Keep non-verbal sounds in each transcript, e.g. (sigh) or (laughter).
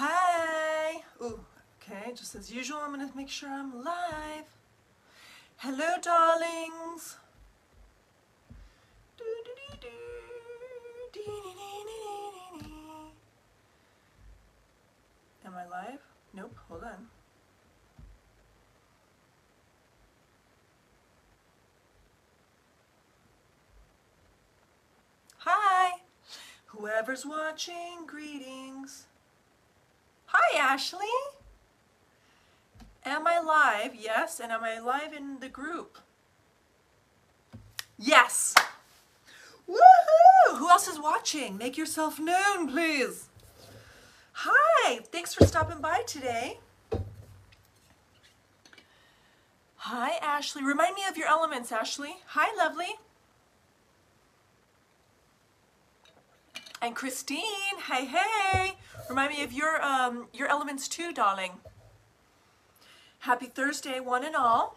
Hi. Ooh, okay, just as usual, I'm going to make sure I'm live. Hello, darlings. Am I live? Nope, hold on. Hi. Whoever's watching, greetings. Hi, Ashley. Am I live? Yes. And am I live in the group? Yes. Woohoo! Who else is watching? Make yourself known, please. Hi. Thanks for stopping by today. Hi, Ashley. Remind me of your elements, Ashley. Hi, lovely. And Christine, hey, hey. Remind me of your um, your elements too, darling. Happy Thursday, one and all.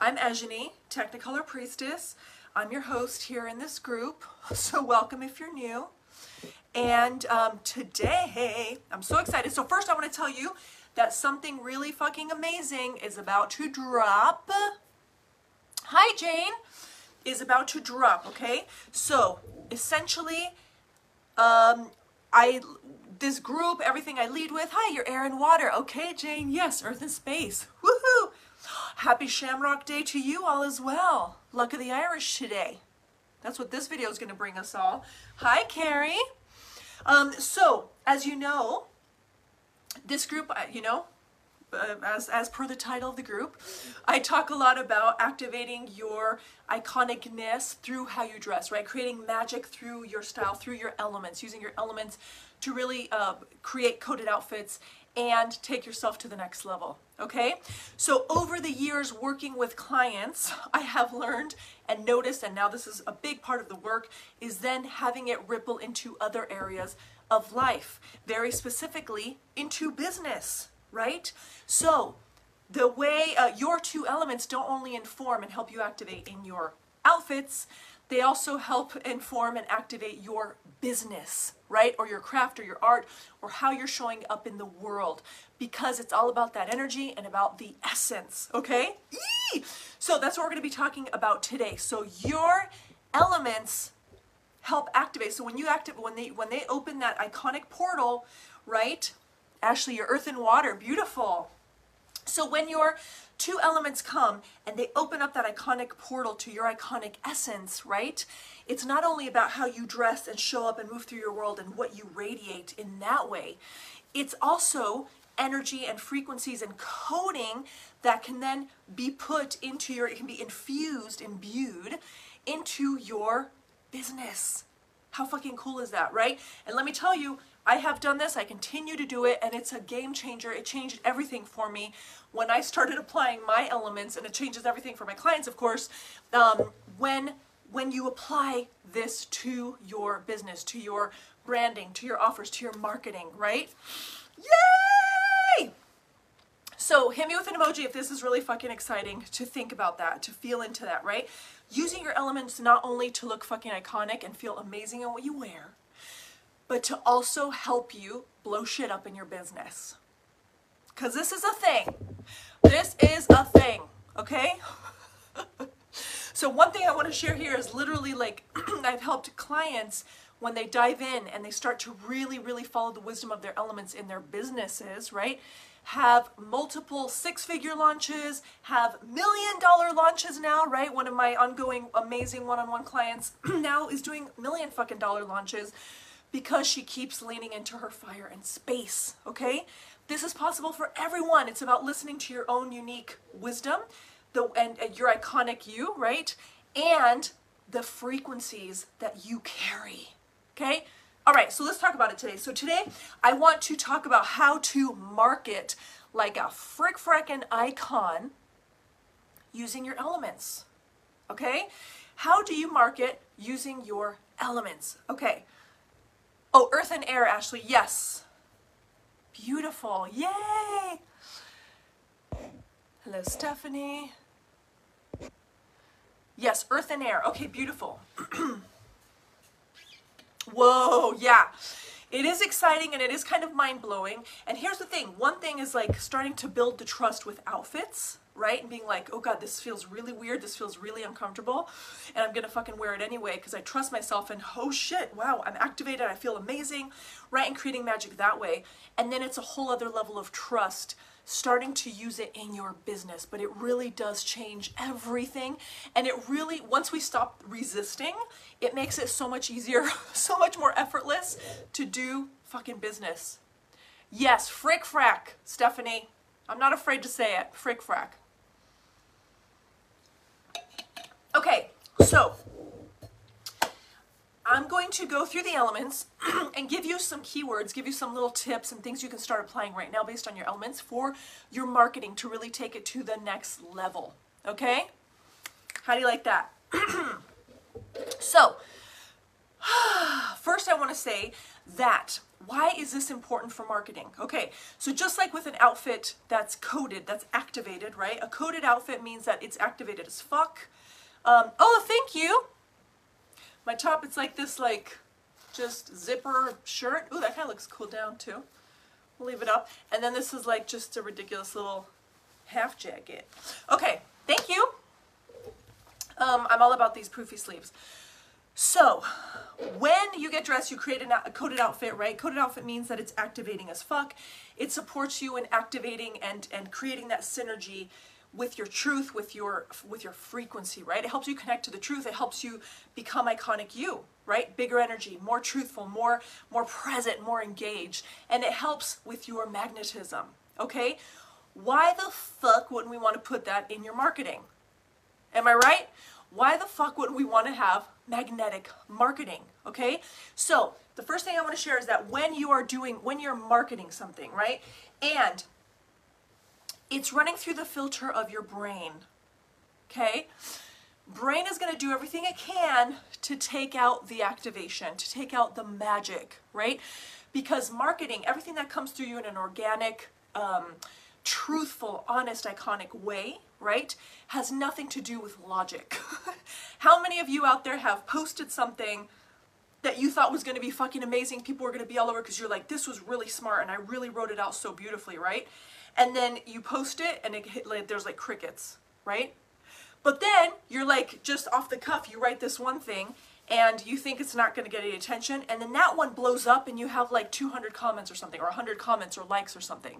I'm Ejani, Technicolor Priestess. I'm your host here in this group, (laughs) so welcome if you're new. And um, today, I'm so excited. So first I want to tell you that something really fucking amazing is about to drop. Hi, Jane. Is about to drop, okay? So essentially, um, I this group, everything I lead with. Hi, you're air and water. Okay, Jane. Yes, earth and space. Woohoo! Happy Shamrock Day to you all as well. Luck of the Irish today. That's what this video is going to bring us all. Hi, Carrie. Um, so, as you know, this group, uh, you know, uh, as, as per the title of the group, I talk a lot about activating your iconicness through how you dress, right? Creating magic through your style, through your elements, using your elements to really uh, create coded outfits and take yourself to the next level. Okay? So, over the years working with clients, I have learned and noticed, and now this is a big part of the work, is then having it ripple into other areas of life, very specifically into business right? So the way uh, your two elements don't only inform and help you activate in your outfits, they also help inform and activate your business, right? Or your craft or your art or how you're showing up in the world because it's all about that energy and about the essence, okay? Eee! So that's what we're to be talking about today. So your elements help activate. So when you activate when they when they open that iconic portal, right? Ashley, your earth and water, beautiful. So when your two elements come and they open up that iconic portal to your iconic essence, right? It's not only about how you dress and show up and move through your world and what you radiate in that way. It's also energy and frequencies and coding that can then be put into your, it can be infused, imbued into your business. How fucking cool is that, right? And let me tell you, I have done this, I continue to do it, and it's a game changer. It changed everything for me when I started applying my elements, and it changes everything for my clients, of course. Um, when when you apply this to your business, to your branding, to your offers, to your marketing, right? Yay! So hit me with an emoji if this is really fucking exciting to think about that, to feel into that, right? Using your elements not only to look fucking iconic and feel amazing in what you wear, but to also help you blow shit up in your business. Because this is a thing. This is a thing, okay? (laughs) so, one thing I want to share here is literally like (clears throat) I've helped clients when they dive in and they start to really, really follow the wisdom of their elements in their businesses, right? Have multiple six figure launches, have million dollar launches now, right? One of my ongoing amazing one on one clients (clears throat) now is doing million fucking dollar launches because she keeps leaning into her fire and space, okay? This is possible for everyone. It's about listening to your own unique wisdom the, and, and your iconic you, right? And the frequencies that you carry, okay? All right, so let's talk about it today. So today, I want to talk about how to market like a frick frickin' icon using your elements, okay? How do you market using your elements? Okay, Oh, earth and air, Ashley. Yes. Beautiful. Yay. Hello, Stephanie. Yes, earth and air. Okay, beautiful. (clears throat) Whoa, yeah. it is exciting and it is kind of mind blowing. And here's the thing one thing is like starting to build the trust with outfits, right? And being like, oh God, this feels really weird. This feels really uncomfortable. And I'm going to fucking wear it anyway because I trust myself. And oh shit, wow, I'm activated. I feel amazing, right? And creating magic that way. And then it's a whole other level of trust starting to use it in your business. But it really does change everything. And it really, once we stop resisting, it makes it so much easier, (laughs) so much more effortless to do fucking business. Yes, frick frack, Stephanie. I'm not afraid to say it. Frick frack. Okay, so I'm going to go through the elements (clears throat) and give you some keywords, give you some little tips and things you can start applying right now based on your elements for your marketing to really take it to the next level. Okay? How do you like that? (clears throat) so, (sighs) first I want to say that why is this important for marketing? Okay, so just like with an outfit that's coded, that's activated, right? A coded outfit means that it's activated as fuck. Um, oh, thank you. My top, it's like this, like, just zipper shirt. Ooh, that kind of looks cool down, too. We'll leave it up. And then this is like just a ridiculous little half jacket. Okay, thank you. Um, I'm all about these poofy sleeves. So, when you get dressed, you create a coded outfit, right? Coded outfit means that it's activating as fuck. It supports you in activating and, and creating that synergy with your truth, with your with your frequency, right? It helps you connect to the truth. It helps you become iconic you, right? Bigger energy, more truthful, more more present, more engaged, and it helps with your magnetism. Okay? Why the fuck wouldn't we want to put that in your marketing? Am I right? Why the fuck wouldn't we want to have magnetic marketing? Okay? So, the first thing I want to share is that when you are doing when you're marketing something, right? And it's running through the filter of your brain. Okay? Brain is going to do everything it can to take out the activation, to take out the magic, right? Because marketing, everything that comes through you in an organic, um, truthful, honest, iconic way, right, has nothing to do with logic. (laughs) How many of you out there have posted something that you thought was going to be fucking amazing? People were going to be all over because you're like, this was really smart and I really wrote it out so beautifully, right? And then you post it and it hit, like there's like crickets, right? But then you're like just off the cuff, you write this one thing and you think it's not going to get any attention and then that one blows up and you have like 200 comments or something or 100 comments or likes or something.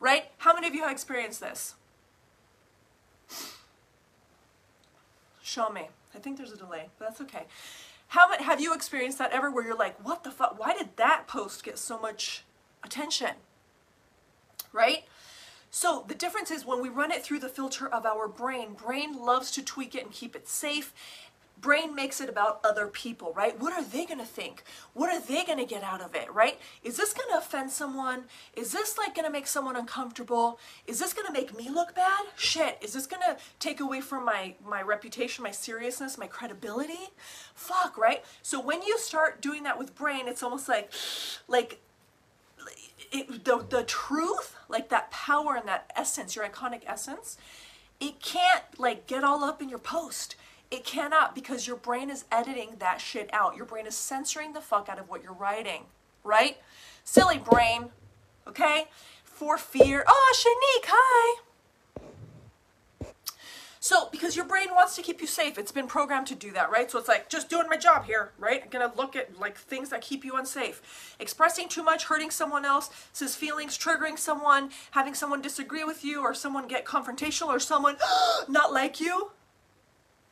Right? How many of you have experienced this? Show me. I think there's a delay, but that's okay. How have you experienced that ever where you're like, what the fuck? Why did that post get so much attention? Right? So the difference is when we run it through the filter of our brain, brain loves to tweak it and keep it safe. Brain makes it about other people, right? What are they going to think? What are they going to get out of it, right? Is this going to offend someone? Is this like going to make someone uncomfortable? Is this going to make me look bad? Shit, is this going to take away from my my reputation, my seriousness, my credibility? Fuck, right? So when you start doing that with brain, it's almost like like it, the, the truth, like that power and that essence, your iconic essence, it can't like get all up in your post. It cannot because your brain is editing that shit out. Your brain is censoring the fuck out of what you're writing, right? Silly brain, okay? For fear. Oh, Shanique, hi. So, because your brain wants to keep you safe, it's been programmed to do that, right? So it's like, just doing my job here, right? I'm gonna look at like things that keep you unsafe. Expressing too much, hurting someone else's feelings, triggering someone, having someone disagree with you, or someone get confrontational, or someone (gasps) not like you.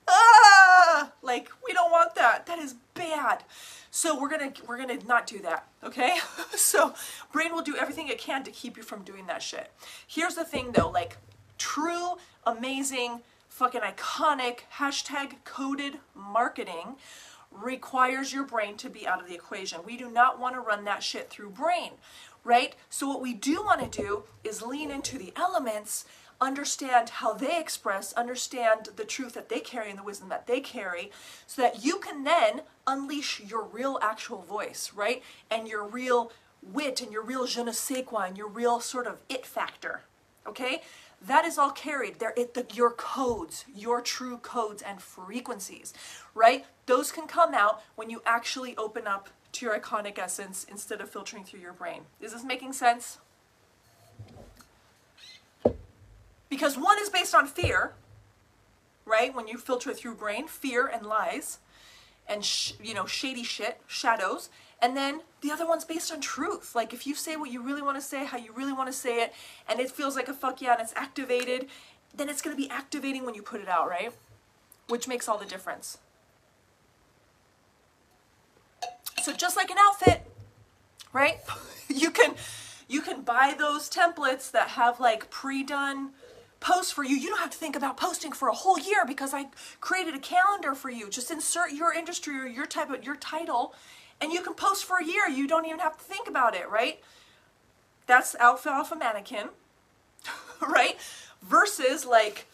Ah! Like, we don't want that. That is bad. So we're gonna we're gonna not do that, okay? (laughs) so brain will do everything it can to keep you from doing that shit. Here's the thing though, like true, amazing, fucking iconic hashtag coded marketing requires your brain to be out of the equation. We do not want to run that shit through brain, right? So what we do want to do is lean into the elements, understand how they express, understand the truth that they carry and the wisdom that they carry, so that you can then unleash your real actual voice, right? And your real wit and your real je ne sais quoi and your real sort of it factor, okay? That is all carried there it the, your codes your true codes and frequencies right those can come out when you actually open up to your iconic essence instead of filtering through your brain. Is this making sense? Because one is based on fear, right? When you filter through brain, fear and lies and sh- you know shady shit, shadows, and then the other one's based on truth. Like if you say what you really want to say, how you really want to say it, and it feels like a fuck yeah and it's activated, then it's going to be activating when you put it out, right? Which makes all the difference. So just like an outfit, right? (laughs) you can you can buy those templates that have like pre-done post for you. You don't have to think about posting for a whole year because I created a calendar for you. Just insert your industry or your type of your title and you can post for a year. You don't even have to think about it, right? That's outfit off a mannequin, (laughs) right? Versus like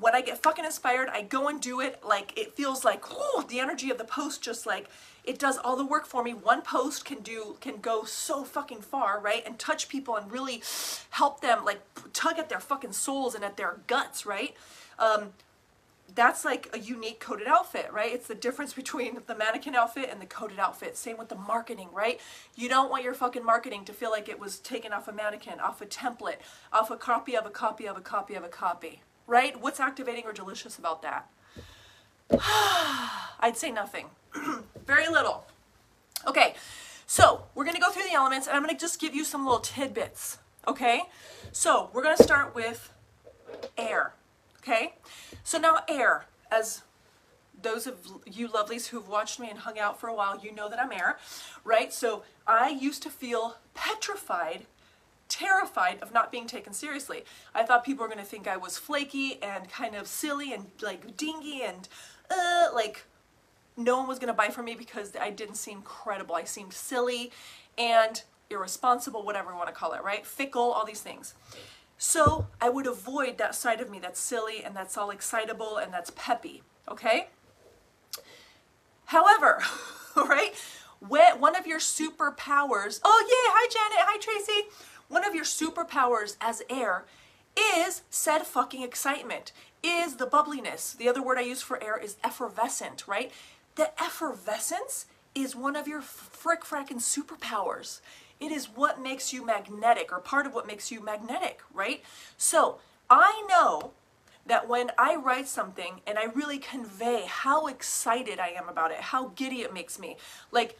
when I get fucking inspired, I go and do it. Like it feels like, oh, the energy of the post just like it does all the work for me. One post can do can go so fucking far, right? And touch people and really help them like tug at their fucking souls and at their guts, right? Um, that's like a unique coded outfit, right? It's the difference between the mannequin outfit and the coded outfit. Same with the marketing, right? You don't want your fucking marketing to feel like it was taken off a mannequin, off a template, off a copy of a copy of a copy of a copy, right? What's activating or delicious about that? (sighs) I'd say nothing. (clears throat) Very little. Okay, so we're gonna go through the elements and I'm gonna just give you some little tidbits, okay? So we're gonna start with air, okay? So now air, as those of you lovelies who've watched me and hung out for a while, you know that I'm air, right? So I used to feel petrified terrified of not being taken seriously. I thought people were going to think I was flaky and kind of silly and like dingy and uh, like no one was going to buy from me because I didn't seem credible. I seemed silly and irresponsible, whatever you want to call it, right? Fickle, all these things. So I would avoid that side of me that's silly and that's all excitable and that's peppy, okay? However, (laughs) right, when one of your superpowers, oh yeah, hi Janet, hi Tracy, one of your superpowers as air is said fucking excitement, is the bubbliness. The other word I use for air is effervescent, right? The effervescence is one of your frick fracking superpowers. It is what makes you magnetic or part of what makes you magnetic, right? So I know that when I write something and I really convey how excited I am about it, how giddy it makes me, like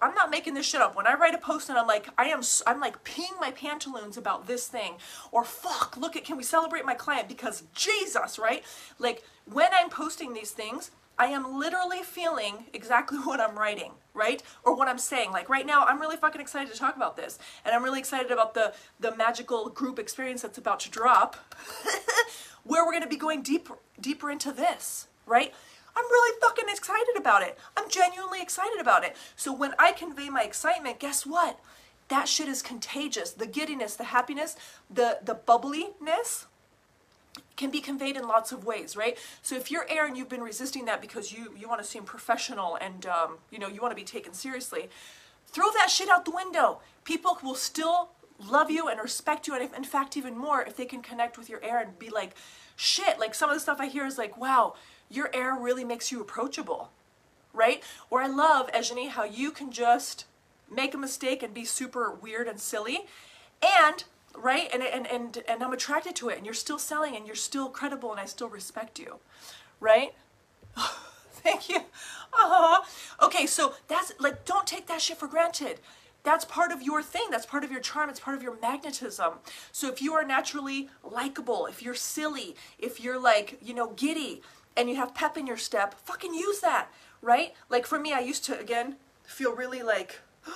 I'm not making this shit up. When I write a post and I'm like, I am, I'm like peeing my pantaloons about this thing, or fuck, look at, can we celebrate my client because Jesus, right? Like when I'm posting these things, I am literally feeling exactly (laughs) what I'm writing, right? Or what I'm saying. Like right now, I'm really fucking excited to talk about this. And I'm really excited about the, the magical group experience that's about to drop, (laughs) where we're gonna be going deeper, deeper into this, right? I'm really fucking excited about it. I'm genuinely excited about it. So when I convey my excitement, guess what? That shit is contagious. The giddiness, the happiness, the, the bubbliness, can be conveyed in lots of ways, right? So if you're air and, you've been resisting that because you you want to seem professional and um, you know you want to be taken seriously. Throw that shit out the window. People will still love you and respect you, and if, in fact even more if they can connect with your air and be like, shit. Like some of the stuff I hear is like, wow, your air really makes you approachable, right? Or I love Ejani how you can just make a mistake and be super weird and silly, and right? And, and, and, and I'm attracted to it and you're still selling and you're still credible and I still respect you, right? (laughs) Thank you. Uh-huh. Okay, so that's like, don't take that shit for granted. That's part of your thing. That's part of your charm. It's part of your magnetism. So if you are naturally likable, if you're silly, if you're like, you know, giddy and you have pep in your step, fucking use that, right? Like for me, I used to, again, feel really like, (gasps)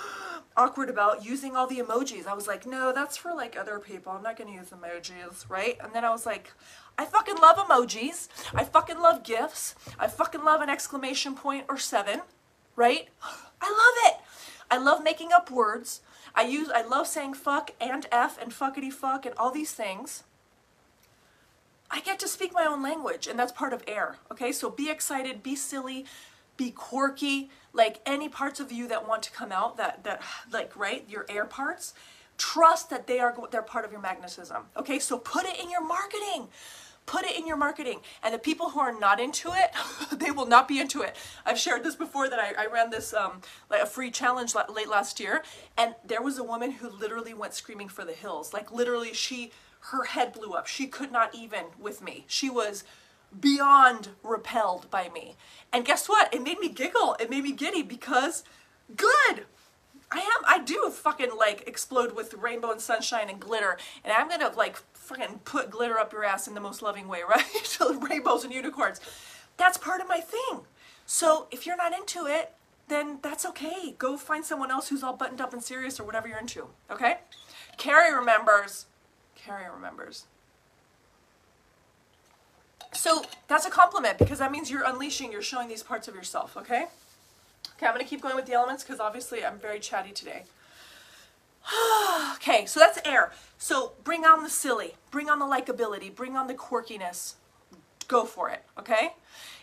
awkward about using all the emojis. I was like, no, that's for like other people. I'm not to use emojis, right? And then I was like, I fucking love emojis. I fucking love GIFs. I fucking love an exclamation point or seven, right? (gasps) I love it. I love making up words. I use I love saying fuck and f and fuckity fuck and all these things. I get to speak my own language and that's part of air. Okay? So be excited, be silly, be quirky, like any parts of you that want to come out that that like right your air parts trust that they are they're part of your magnetism okay so put it in your marketing Put it in your marketing. And the people who are not into it, (laughs) they will not be into it. I've shared this before that I, I ran this um, like a free challenge late last year, and there was a woman who literally went screaming for the hills. Like literally, she her head blew up. She could not even with me. She was beyond repelled by me. And guess what? It made me giggle. It made me giddy because good. I am. I do fucking like explode with rainbow and sunshine and glitter, and I'm gonna like fucking put glitter up your ass in the most loving way, (laughs) right? rainbows and unicorns. That's part of my thing. So if you're not into it, then that's okay. Go find someone else who's all buttoned up and serious or whatever you're into. Okay? Carrie remembers. Carrie remembers. So that's a compliment because that means you're unleashing, you're showing these parts of yourself, okay? Okay, I'm going to keep going with the elements because obviously I'm very chatty today. (sighs) okay, so that's air. So bring on the silly, bring on the likability, bring on the quirkiness. Go for it, okay?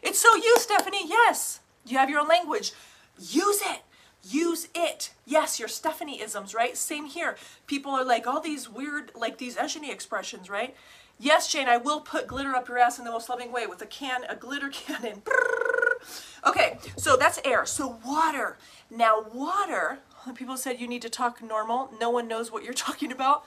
It's so you, Stephanie. Yes. You have your own language. Use it. Use it. Yes, your Stephanie isms, right? Same here. People are like all these weird, like these Ejani expressions, right? Yes, Jane, I will put glitter up your ass in the most loving way with a can, a glitter (laughs) cannon. Okay, so that's air. So water. Now water, (laughs) people said you need to talk normal. No one knows what you're (laughs) talking about.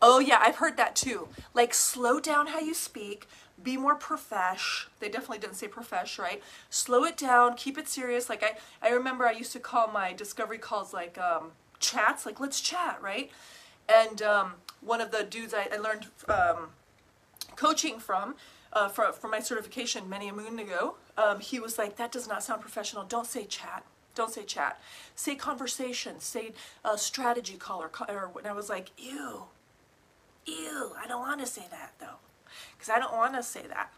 Oh yeah, I've heard that too. Like slow down how you speak, be more profesh. They definitely didn't say profesh, right? Slow it down, keep it serious. Like I, I remember I used to call my discovery calls like um, chats, like let's chat, right? And um, one of the dudes I, I learned um, coaching from, uh, for, for my certification many a moon ago, um, he was like, that does not sound professional. Don't say chat. Don't say chat. Say conversation. Say uh, strategy call or, or, and I was like, ew, ew, I don't want to say that though. Because I don't want to say that.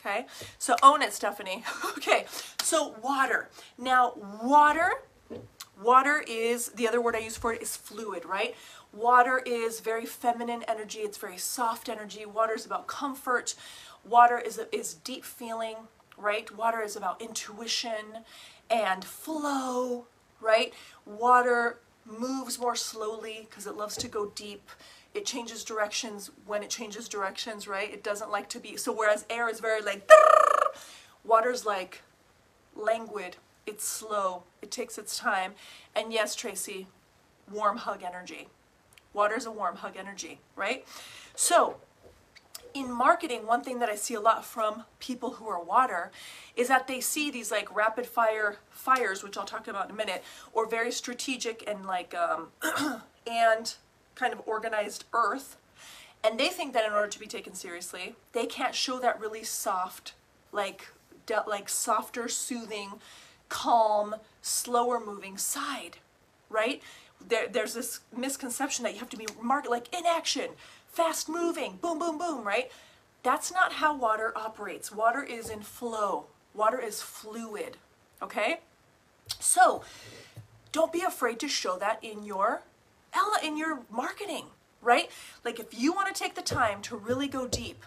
Okay, so own it, Stephanie. (laughs) okay, so water. Now, water, water is, the other word I use for it is fluid, right? Water is very feminine energy. It's very soft energy. Water is about comfort. Water is, is deep feeling, right? Water is about intuition and flow, right? Water moves more slowly because it loves to go deep. It changes directions when it changes directions, right? It doesn't like to be, so whereas air is very like, water's like languid, it's slow, it takes its time. And yes, Tracy, warm hug energy. Water is a warm hug energy, right? So, in marketing, one thing that I see a lot from people who are water is that they see these like rapid fire fires, which I'll talk about in a minute, or very strategic and like, um, (clears throat) and kind of organized earth. And they think that in order to be taken seriously, they can't show that really soft, like, like softer, soothing, calm, slower moving side, right? there, there's this misconception that you have to be marked like in action, fast moving, boom, boom, boom, right? That's not how water operates. Water is in flow. Water is fluid, okay? So, don't be afraid to show that in your in your marketing, right? Like if you want to take the time to really go deep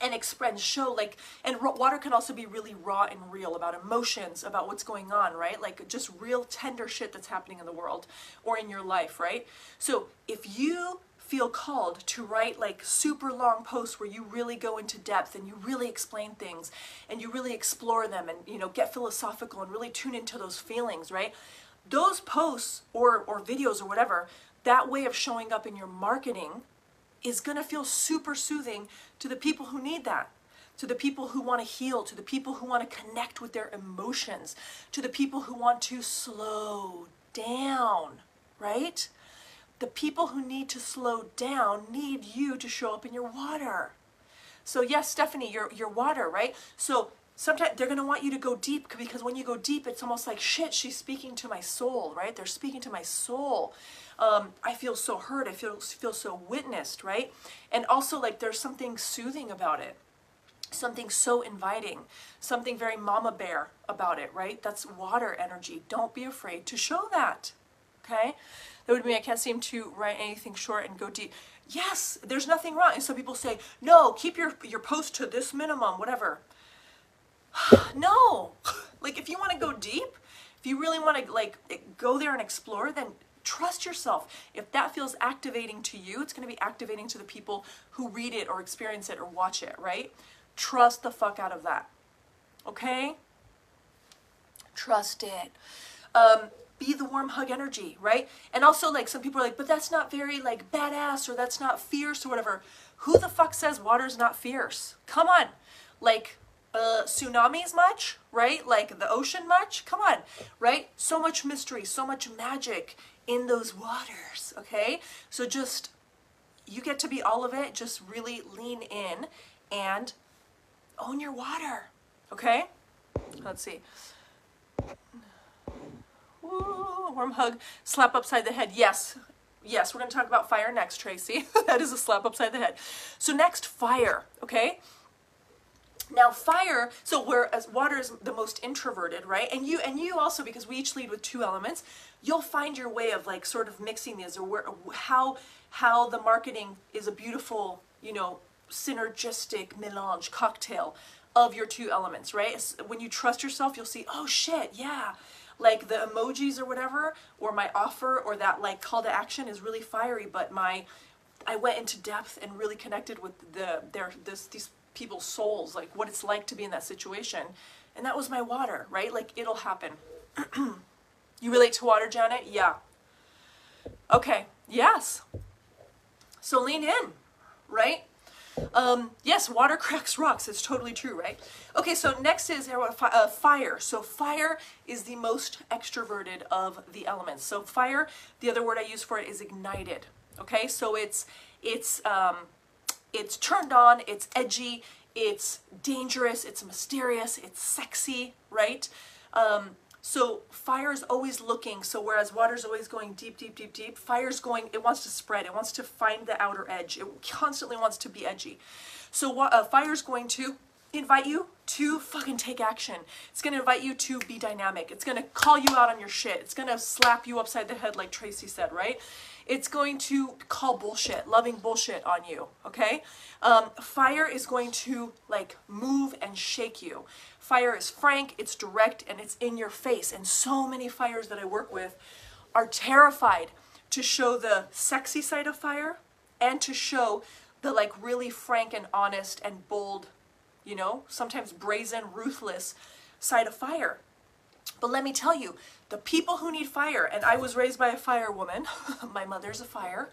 and express show like and water can also be really raw and real about emotions about what's going on right? Like just real tender shit that's happening in the world or in your life right? So if you feel called to write like super long posts where you really go into depth and you really explain things and you really explore them and you know get philosophical and really tune into those feelings right those posts or or videos or whatever that way of showing up in your marketing is going to feel super soothing to the people who need that, to the people who want to heal, to the people who want to connect with their emotions, to the people who want to slow down, right? The people who need to slow down need you to show up in your water. So yes, Stephanie, your your water, right? So sometimes they're going to want you to go deep because when you go deep, it's almost like shit. She's speaking to my soul, right? They're speaking to my soul um, I feel so hurt. I feel feel so witnessed, right? And also like there's something soothing about it, something so inviting, something very mama bear about it, right? That's water energy. Don't be afraid to show that. Okay, that would mean I can't seem to write anything short and go deep. Yes, there's nothing wrong. And some people say, no, keep your your post to this minimum, whatever. (sighs) no, like if you want to go deep, if you really want to like go there and explore, then trust yourself. If that feels activating to you, it's going to be activating to the people who read it or experience it or watch it, right? Trust the fuck out of that. Okay? Trust it. Um, be the warm hug energy, right? And also, like, some people are like, but that's not very, like, badass or that's not fierce or whatever. Who the fuck says water's not fierce? Come on. Like, uh, tsunamis much, right? Like the ocean much? Come on, right? So much mystery, so much magic in those waters, okay? So just, you get to be all of it. Just really lean in and own your water, okay? Let's see. Ooh, warm hug, slap upside the head. Yes, yes, we're to talk about fire next, Tracy. (laughs) that is a slap upside the head. So next, fire, okay? Now fire, so whereas water is the most introverted, right? And you and you also, because we each lead with two elements, you'll find your way of like sort of mixing these or where, how how the marketing is a beautiful, you know, synergistic melange cocktail of your two elements, right? When you trust yourself, you'll see, oh shit, yeah, like the emojis or whatever, or my offer or that like call to action is really fiery, but my I went into depth and really connected with the their this these people's souls, like what it's like to be in that situation. And that was my water, right? Like it'll happen. (clears throat) you relate to water, Janet? Yeah. Okay. Yes. So lean in, right? Um, yes, water (laughs) cracks rocks. It's totally true, right? Okay, so next is uh, fire. So fire is the most extroverted of the elements. So fire, the other word I use for it is ignited. Okay, so it's it's um, it's turned on, it's edgy, it's dangerous, it's mysterious, it's sexy, right? Um, so fire is always looking. So whereas water is always going deep, deep, deep, deep, fire's going, it wants to spread. It wants to find the outer edge. It constantly wants to be edgy. So uh, fire's going to invite you to fucking take action. It's going to invite you to be dynamic. It's going to call you out on your shit. It's going to slap you upside the head like Tracy said, right? It's going to call bullshit, loving bullshit on you, okay? Um, fire is going to like move and shake you. Fire is frank, it's direct, and it's in your face. And so many fires that I work with are terrified to show the sexy side of fire and to show the like really frank and honest and bold, you know, sometimes brazen, ruthless side of fire. But let me tell you, the people who need fire, and I was raised by a fire woman, (laughs) my mother's a fire,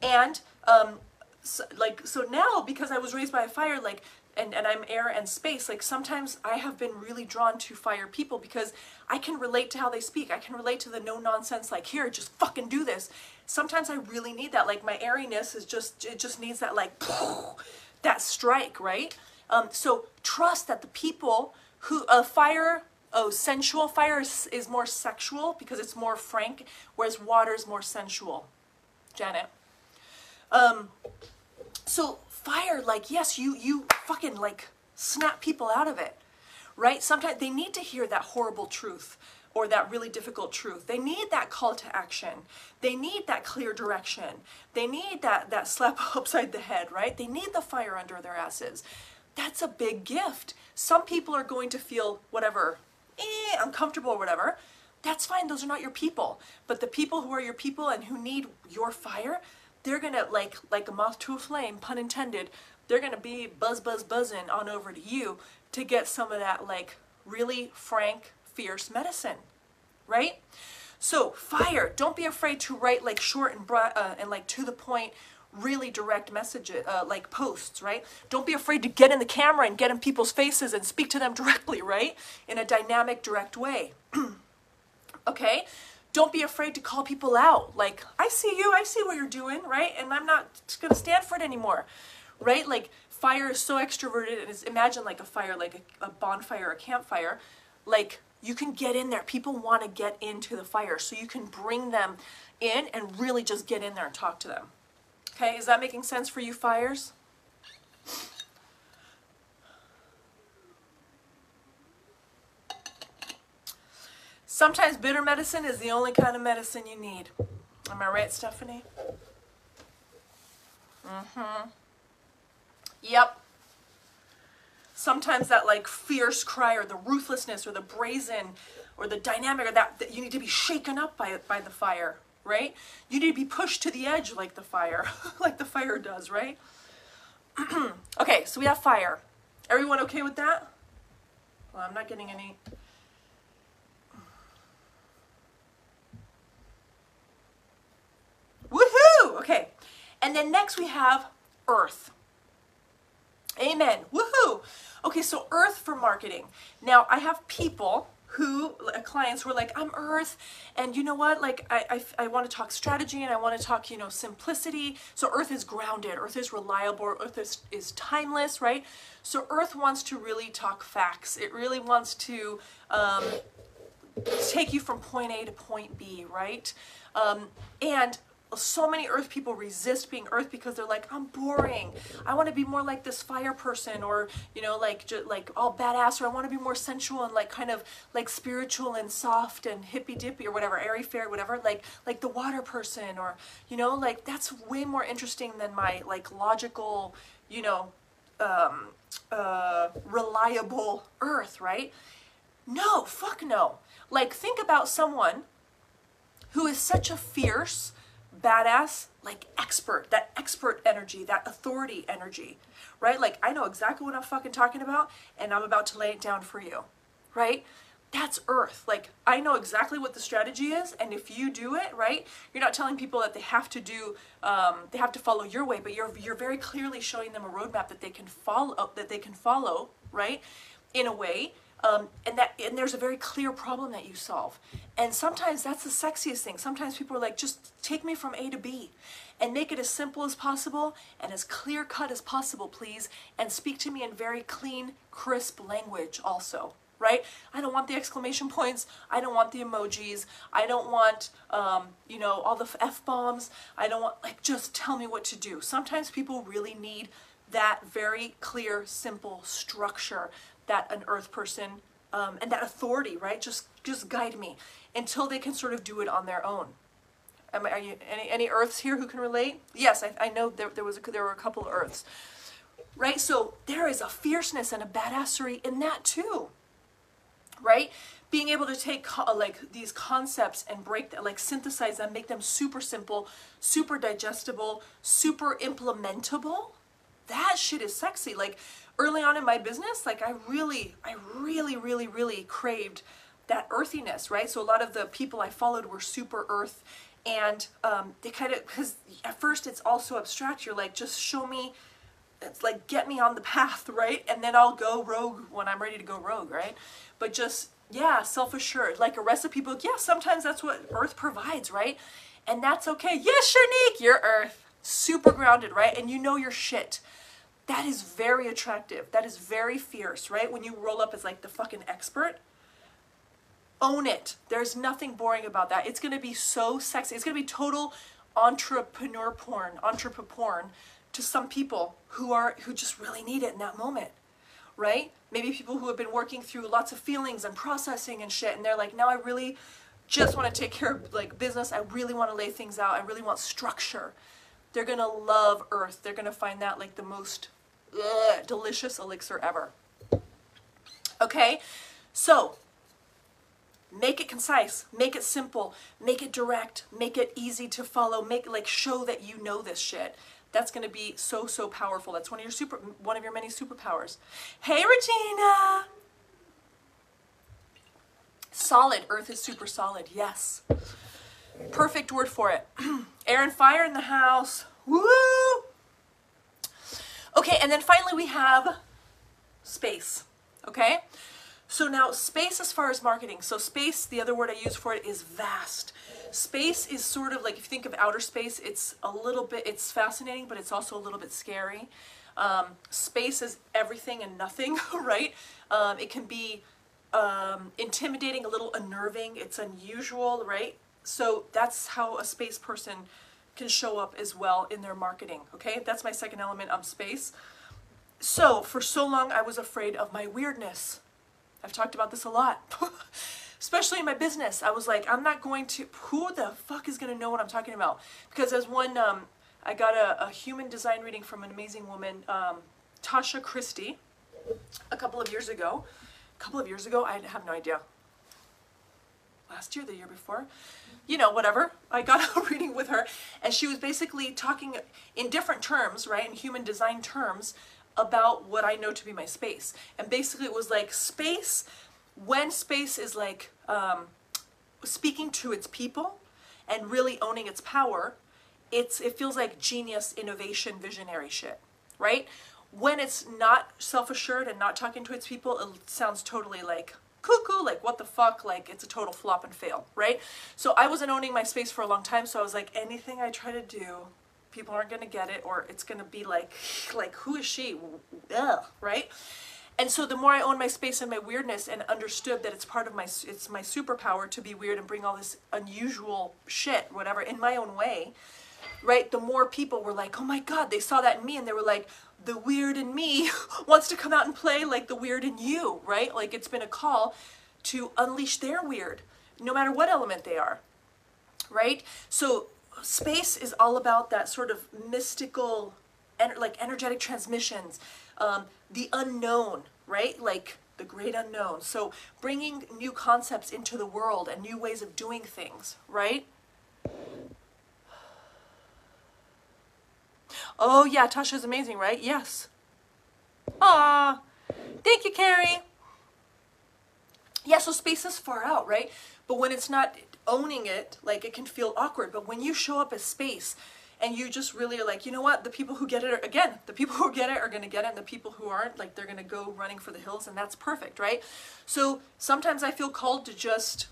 and um, so, like so now because I was raised by a fire, like and, and I'm air and space, like sometimes I have been really drawn to fire people because I can relate to how they speak. I can relate to the no nonsense, like here, just fucking do this. Sometimes I really need that. Like my airiness is just it just needs that like that strike, right? Um, so trust that the people who a fire oh, sensual fire is, is more sexual because it's more frank, whereas water is more sensual. Janet. Um, so fire, like, yes, you, you fucking like snap people out of it, right? Sometimes they need to hear that horrible truth or that really difficult truth. They need that call to action. They need that clear direction. They need that, that slap (laughs) upside the head, right? They need the fire under their asses. That's a big gift. Some people are going to feel whatever, eh, uncomfortable or whatever, that's fine. Those are not your people. But the people who are your people and who need your fire, they're gonna like like a moth to a flame, pun intended. They're gonna be buzz buzz buzzing on over to you to get some of that like really frank, fierce medicine, right? So fire. Don't be afraid to write like short and broad uh, and like to the point really direct messages, uh, like posts, right? Don't be afraid to get in the camera and get in people's faces and speak to them (laughs) directly, right? In a dynamic, direct way. (clears throat) okay? Don't be afraid to call people out. Like, I see you, I see what you're doing, right? And I'm not to stand for it anymore, right? Like, fire is so extroverted. And it's, imagine like a fire, like a, a bonfire, a campfire. Like, you can get in there. People want to get into the fire. So you can bring them in and really just get in there and talk to them. Okay, is that making sense for you fires? Sometimes bitter medicine is the only kind of medicine you need. Am I right, Stephanie? Mm-hmm. Yep. Sometimes that like fierce cry or the ruthlessness or the brazen or the dynamic or that, that you need to be shaken up by by the fire right? You need to be pushed to the edge like the fire, (laughs) like the fire does, right? (clears throat) okay, so we have fire. Everyone okay with that? Well, I'm not getting any. Woohoo! Okay, and then next we have earth. Amen. Woohoo! Okay, so earth for marketing. Now, I have people who clients were like i'm earth and you know what? Like I, I, I want to talk strategy and i want to talk you know simplicity. So earth is grounded. Earth is reliable. Earth is, is timeless right? So earth wants to really talk facts. It really wants to um, take you from point a to point b right? Um, and so many earth people resist being earth because they're like i'm boring. I want to be more like this fire person or you know like just like all badass or i want to be more sensual and like kind of like spiritual and soft and hippy dippy or whatever airy fairy whatever like like the water person or you know like that's way more interesting than my like logical you know um uh reliable earth right? No fuck no. Like think about someone who is such a fierce badass, like expert, that expert energy, that authority energy, right? Like I know exactly what I'm fucking talking about and I'm about to lay it down for you, right? That's earth. Like I know exactly what the strategy is, and if you do it right, you're not telling people that they have to do, um, they have to follow your way, but you're you're very clearly showing them a roadmap that they can follow, that they can follow, right, in a way um, and that and there's a very clear problem that you solve. And sometimes that's the sexiest thing. Sometimes people are like just take me from a to b and make it as simple as possible and as clear cut as possible please and speak to me in very clean crisp language also right? I don't want the exclamation points. I don't want the emojis. I don't want um, you know all the f-bombs i don't want like just tell me what to do. Sometimes people really need that very clear simple structure that an earth person um, and that authority, right? Just just guide me until they can sort of do it on their own. Am are you any any earths here who can relate? Yes, I, I know there, there was a, there were a couple of earths, right? So there is a fierceness and a badassery in that too, right? Being able to take co- like these concepts and break them, like synthesize them, make them super simple, super digestible, super implementable. That shit is sexy. Like early on in my business, like I really, I really, really, really craved that earthiness, right? So a lot of the people I followed were super earth and um, they kind of, because at first it's also abstract. You're like, just show me, it's like, get me on the (laughs) path, right? And then I'll go rogue when I'm ready to go rogue, right? But just, yeah, self-assured, like a recipe book. Yeah, sometimes that's what earth provides, right? And that's okay. Yes, Shanique, you're earth. Super grounded, right? And you know your shit that is very attractive. That is very fierce, right? When you roll up as like the fucking expert, own it. There's nothing boring about that. It's gonna be so sexy. It's gonna be total entrepreneur porn, entrepreneur porn to some people who are who just really need it in that moment, right? Maybe people who have been working through lots of feelings and processing and shit, and they're like, now I really just want to take care of like business. I really want to lay things out. I really want structure. They're gonna love Earth. They're gonna find that like the most ugh, delicious elixir ever. Okay, so make it concise, make it simple, make it direct, make it easy to follow, make like show that you know this shit. That's going to be so so powerful. That's one of your super one of your many superpowers. Hey Regina. Solid. Earth is super solid. Yes. Perfect word for it. (clears throat) Air and fire in the house. Woo! Okay, and then finally we have space, okay? So now space as far as marketing. So space, the other word I use for it is vast. Space is sort of like, if you think of outer space, it's a little bit, it's fascinating, but it's also a little bit scary. Um, space is everything and nothing, (laughs) right? Um, it can be um, intimidating, a little unnerving. It's unusual, right? So that's how a space person can show up as well in their marketing. Okay, that's my second element of space. So, for so long, I was afraid of my weirdness. I've talked about this a lot, (laughs) especially in my business. I was like, I'm not going to, who the fuck is going to know what I'm talking about? Because as one, um, I got a, a, human design reading from an amazing woman, um, Tasha Christie, a couple of years ago. A couple of years ago, I have no idea. last year, the year before, you know, whatever. I got (laughs) a reading with her, and she was basically talking in different terms, right, in human design terms, about what I know to be my space. And basically, it was like space, when space is like um, speaking to its people and really owning its power, it's it feels like genius, innovation, visionary shit, right? When it's not self-assured and not talking to its people, it sounds totally like cuckoo, like what the fuck, like it's a total flop and fail, right? So I wasn't owning my space for a long time, so I was like, anything I try to do, people aren't gonna get it, or it's gonna be like, like who is she? Ugh, right? And so the more I owned my space and my weirdness and understood that it's part of my it's my superpower to be weird and bring all this unusual shit, whatever, in my own way, right? The more people were like, "Oh my god, they saw that in me," and they were like, the weird in me (laughs) wants to come out and play like the weird in you, right? Like it's been a call to unleash their weird, no matter what element they are, right? So space is all about that sort of mystical, and like energetic transmissions, um, the unknown, right? Like the great unknown. So bringing new concepts into the world and new ways of doing things, right? Oh yeah, Tasha's amazing, right? Yes. Ah, thank you, Carrie. Yeah, so space is far out, right? But when it's not owning it, like it can feel awkward. But when you show up as space and you just really are like, you know what, the people who get it are, again, the people who get it are going to get it, and the people who aren't, like, they're going to go running for the hills, and that's perfect, right? So sometimes I feel called to just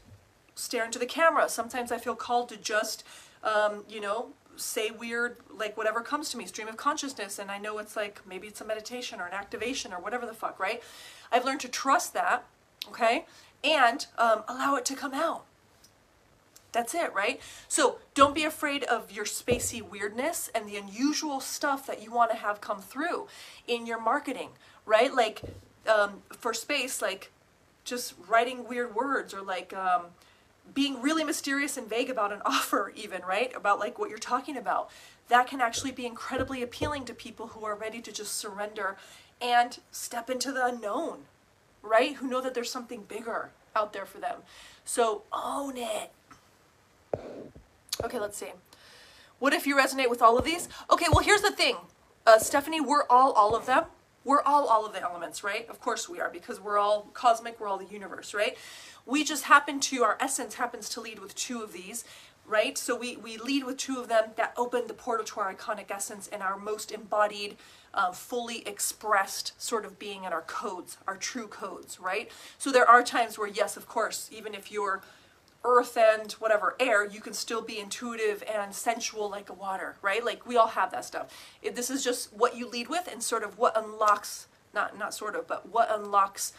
stare into the camera. Sometimes I feel called to just, um, you know, say weird, like whatever comes to me, stream of consciousness, and I know it's like maybe it's a meditation or an activation or whatever the fuck, right? I've learned to trust that, okay, and um, allow it to come out. That's it, right? So don't be afraid of your spacey weirdness and the unusual stuff that you want to have come through in your marketing, right? Like um, for space, like just writing weird words or like um, being really mysterious and vague about an (laughs) offer even, right? About like what you're talking about. That can actually be incredibly appealing to people who are ready to just surrender and step into the unknown, right? Who know that there's something bigger out there for them. So own it. Okay, let's see. What if you resonate with all of these? Okay, well, here's the thing. Uh, Stephanie, we're all all of them. We're all all of the elements, right? Of course we are because we're all cosmic, we're all the universe, right? We just happen to, our essence happens to lead with two of these, right? So we, we lead with two of them that open the portal to our iconic essence and our most embodied, uh, fully expressed sort of being and our codes, our true codes, right? So there are times where, yes, of course, even if you're earth and whatever air, you can still be intuitive and sensual like a water, right? Like we all have that stuff. It, this is just what you lead with and sort of what unlocks, not, not sort of, but what unlocks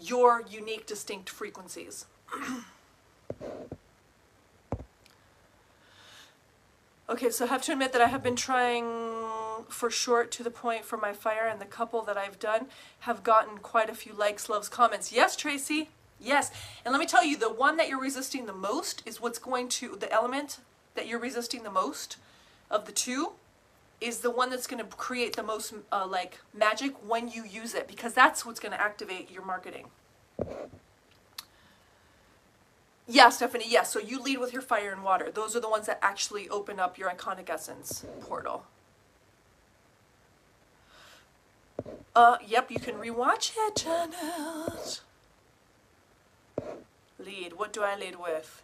your unique, distinct frequencies. (clears throat) okay, so I have to admit that I have been trying for short to the point for my fire, and the couple that I've done have gotten quite a few likes, loves, comments. Yes, Tracy. Yes. And let me tell you, the one that you're resisting the most is what's going to, the element that you're resisting the most of the two is the one that's going to create the most uh, like magic when you use it because that's what's going to activate your marketing. Yeah, Stephanie, yes. Yeah, so you lead with your fire and water. Those are the ones that actually open up your iconic essence portal. Uh, yep, you can rewatch it, Janet. Lead. What do I lead with?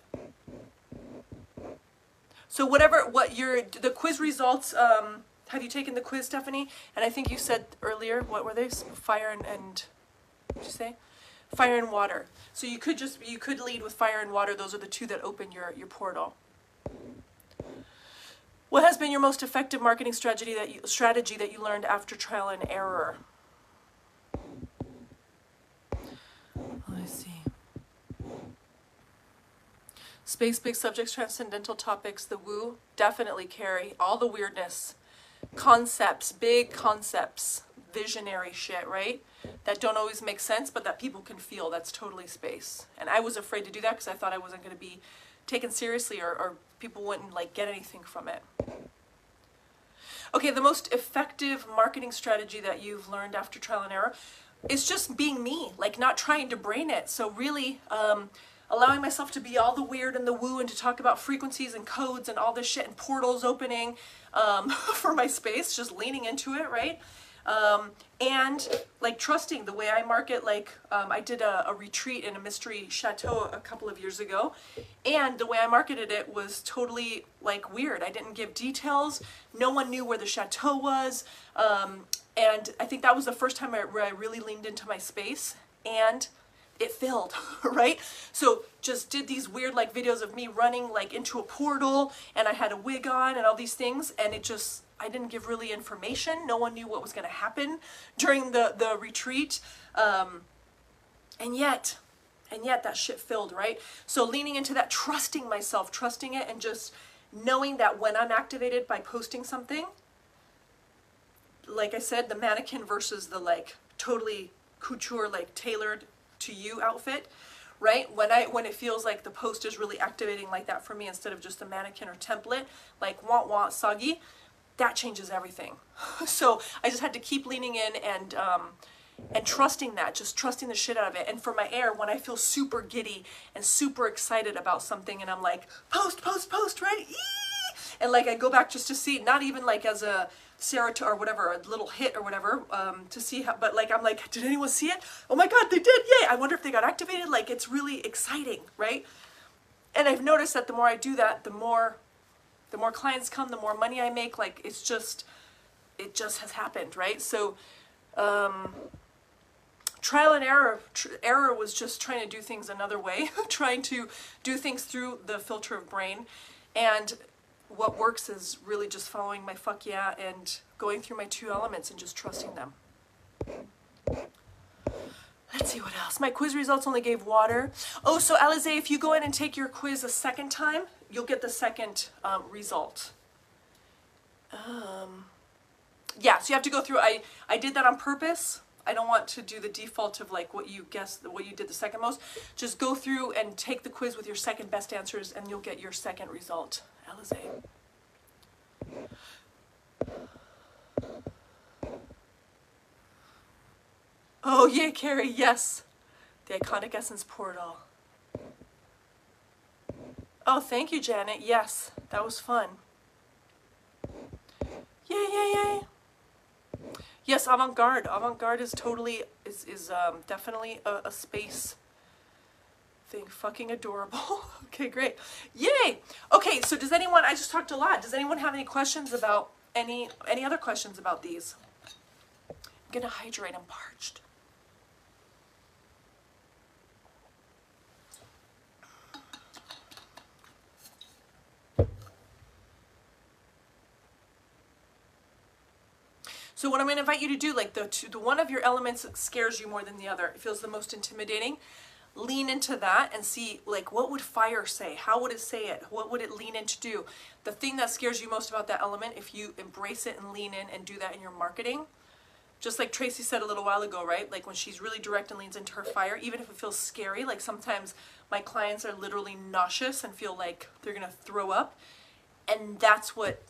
So whatever, what your, the quiz results, um, have you taken the quiz, Stephanie? And I think you said earlier, what were they? Fire and, and what did you say? Fire and water. So you could just, you could lead with fire and water. Those are the two that open your, your portal. What has been your most effective marketing strategy that you, strategy that you learned after trial and error? Let's see. Space, big subjects, transcendental topics, the woo, definitely carry all the weirdness concepts, big concepts, visionary shit, right? That don't always make sense, but that people can feel. That's totally space. And I was afraid to do that because I thought I wasn't going to be taken seriously or, or people wouldn't like get anything from it. Okay, the most effective marketing strategy that you've learned after trial and error is just being me, like not trying to brain it. So really, um, allowing myself to be all the weird and the woo and to talk about frequencies and codes and all this shit and portals opening um, (laughs) for my space, just leaning into it, right? Um, and like trusting the way I market. Like um, I did a, a, retreat in a mystery chateau a couple of years ago, and the way I marketed it was totally like weird. I didn't give details. No one knew where the chateau was, um, and I think that was the first time I, where I really leaned into my space and it filled, (laughs) right? So just did these weird like videos of me running like into a portal and I had a wig on and all these things and it just I didn't give really information. No one knew what was going to happen (laughs) during the the retreat. Um, and yet and yet that shit filled, right? So leaning into that, trusting myself, trusting it and just knowing that when I'm activated by posting something, like I said, the mannequin versus the like totally couture like tailored to you outfit right? When i when it feels like the post is really activating like that for me instead of just a mannequin or template like want want soggy that changes everything. (laughs) So i just had to keep leaning in and um and trusting that just trusting the shit out of it. And for my air when i feel super giddy and super excited about something and i'm like post post post right? Eee! And like i go back just to see not even like as a Sarah or whatever, a little hit or whatever, um, to see how, but like, I'm like, did anyone see it? Oh my God, they did, yay! I wonder if they got activated, like, it's really exciting, right? And I've noticed that the more I do that, the more, the more clients come, the more money I make, like, it's just, it just has happened, right? So, um, trial and error, tr error was just trying to do things another way, (laughs) trying to do things through the filter of brain, and what works is really just following my fuck yeah and going through my two elements and just trusting them. Let's see what else. My quiz results only gave water. Oh, so Alize, if you go in and take your quiz a second time, you'll get the second um, result. Um, yeah, so you have to go through. I, I did that on purpose. I don't want to do the default of like what you guessed, what you did the second most. Just go through and take the quiz with your second best answers and you'll get your second result. Alize. Oh, yeah, Carrie, yes. The Iconic Essence Portal. Oh, thank you, Janet. Yes, that was fun. Yay, yay, yay. Yes, avant-garde. Avant-garde is totally, is, is um, definitely a, a space thing. Fucking adorable. (laughs) okay, great. Yay! Okay, so does anyone, I just talked a lot. Does anyone have any questions about, any, any other questions about these? I'm gonna hydrate, I'm parched. So what I'm going to invite you to do, like the, the one of your elements that scares you more than the other, it feels the most intimidating, lean into that and see like what would fire say? How would it say it? What would it lean in to do? The thing that scares you most about that element if you embrace it and lean in and do that in your marketing just like tracy said a little while ago right? Like when she's really direct and leans into her fire even if it feels scary like sometimes my clients are literally nauseous and feel like they're gonna throw up. And that's what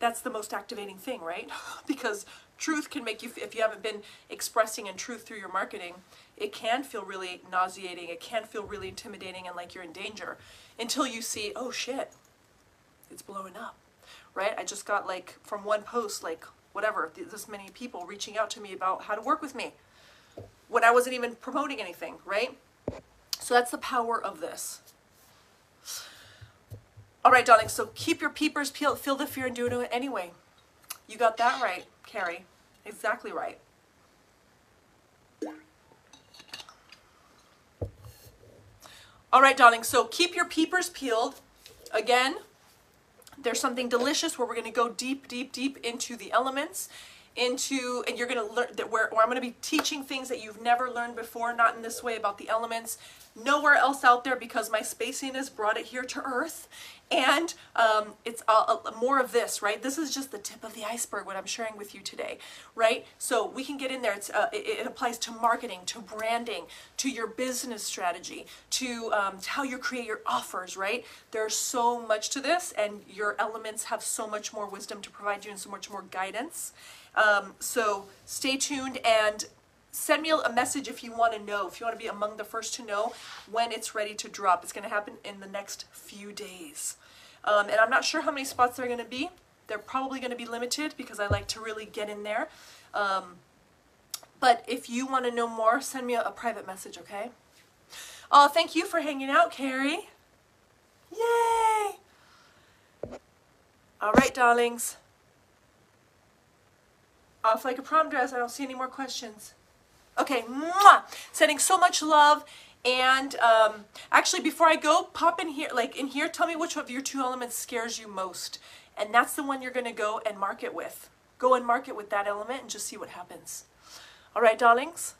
that's the most activating thing right? (laughs) Because truth can make you if you haven't been expressing in truth through your marketing it can feel really nauseating it can feel really intimidating and like you're in danger until you see oh shit it's blowing up right? I just got like from one post like whatever this many people reaching out to me about how to work with me when i wasn't even promoting anything right? So that's the power of this all right darling so keep your peepers peeled feel the fear and do it anyway you got that right Carrie. Exactly right. All right, darling, so keep your peepers peeled. Again, there's something delicious where we're going to go deep, deep, deep into the elements, into, and you're going to learn that where, where I'm going to be teaching things that you've never learned before, not in this way about the elements, nowhere else out there because my spaciness brought it here to earth and um, it's a, more of this, right? This is just the tip of the iceberg, what I'm sharing with you today, right? So we can get in there. Uh, it, it, applies to marketing, to branding, to your business strategy, to, um, to how you create your offers, right? There's so much to this, and your elements have so much more wisdom to provide you and so much more guidance. Um, so stay tuned and send me a message if you want to know, if you want to be among the first to know when it's ready to drop. It's going to happen in the next few days. Um, and I'm not sure how many spots there are going to be. They're probably going to be limited because I like to really get in there. Um, but if you want to know more, send me a, a private message, okay? Oh, thank you for hanging out, Carrie. Yay! All right, darlings. Off like a prom dress. I don't see any more questions. Okay, mwah! Sending so much love. And um, actually, before I go, pop in here, like in here, tell me which of your two elements scares you most. And that's the one you're going to go and mark it with. Go and mark it with that element and just see what happens. All right, darlings?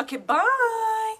Okay, bye.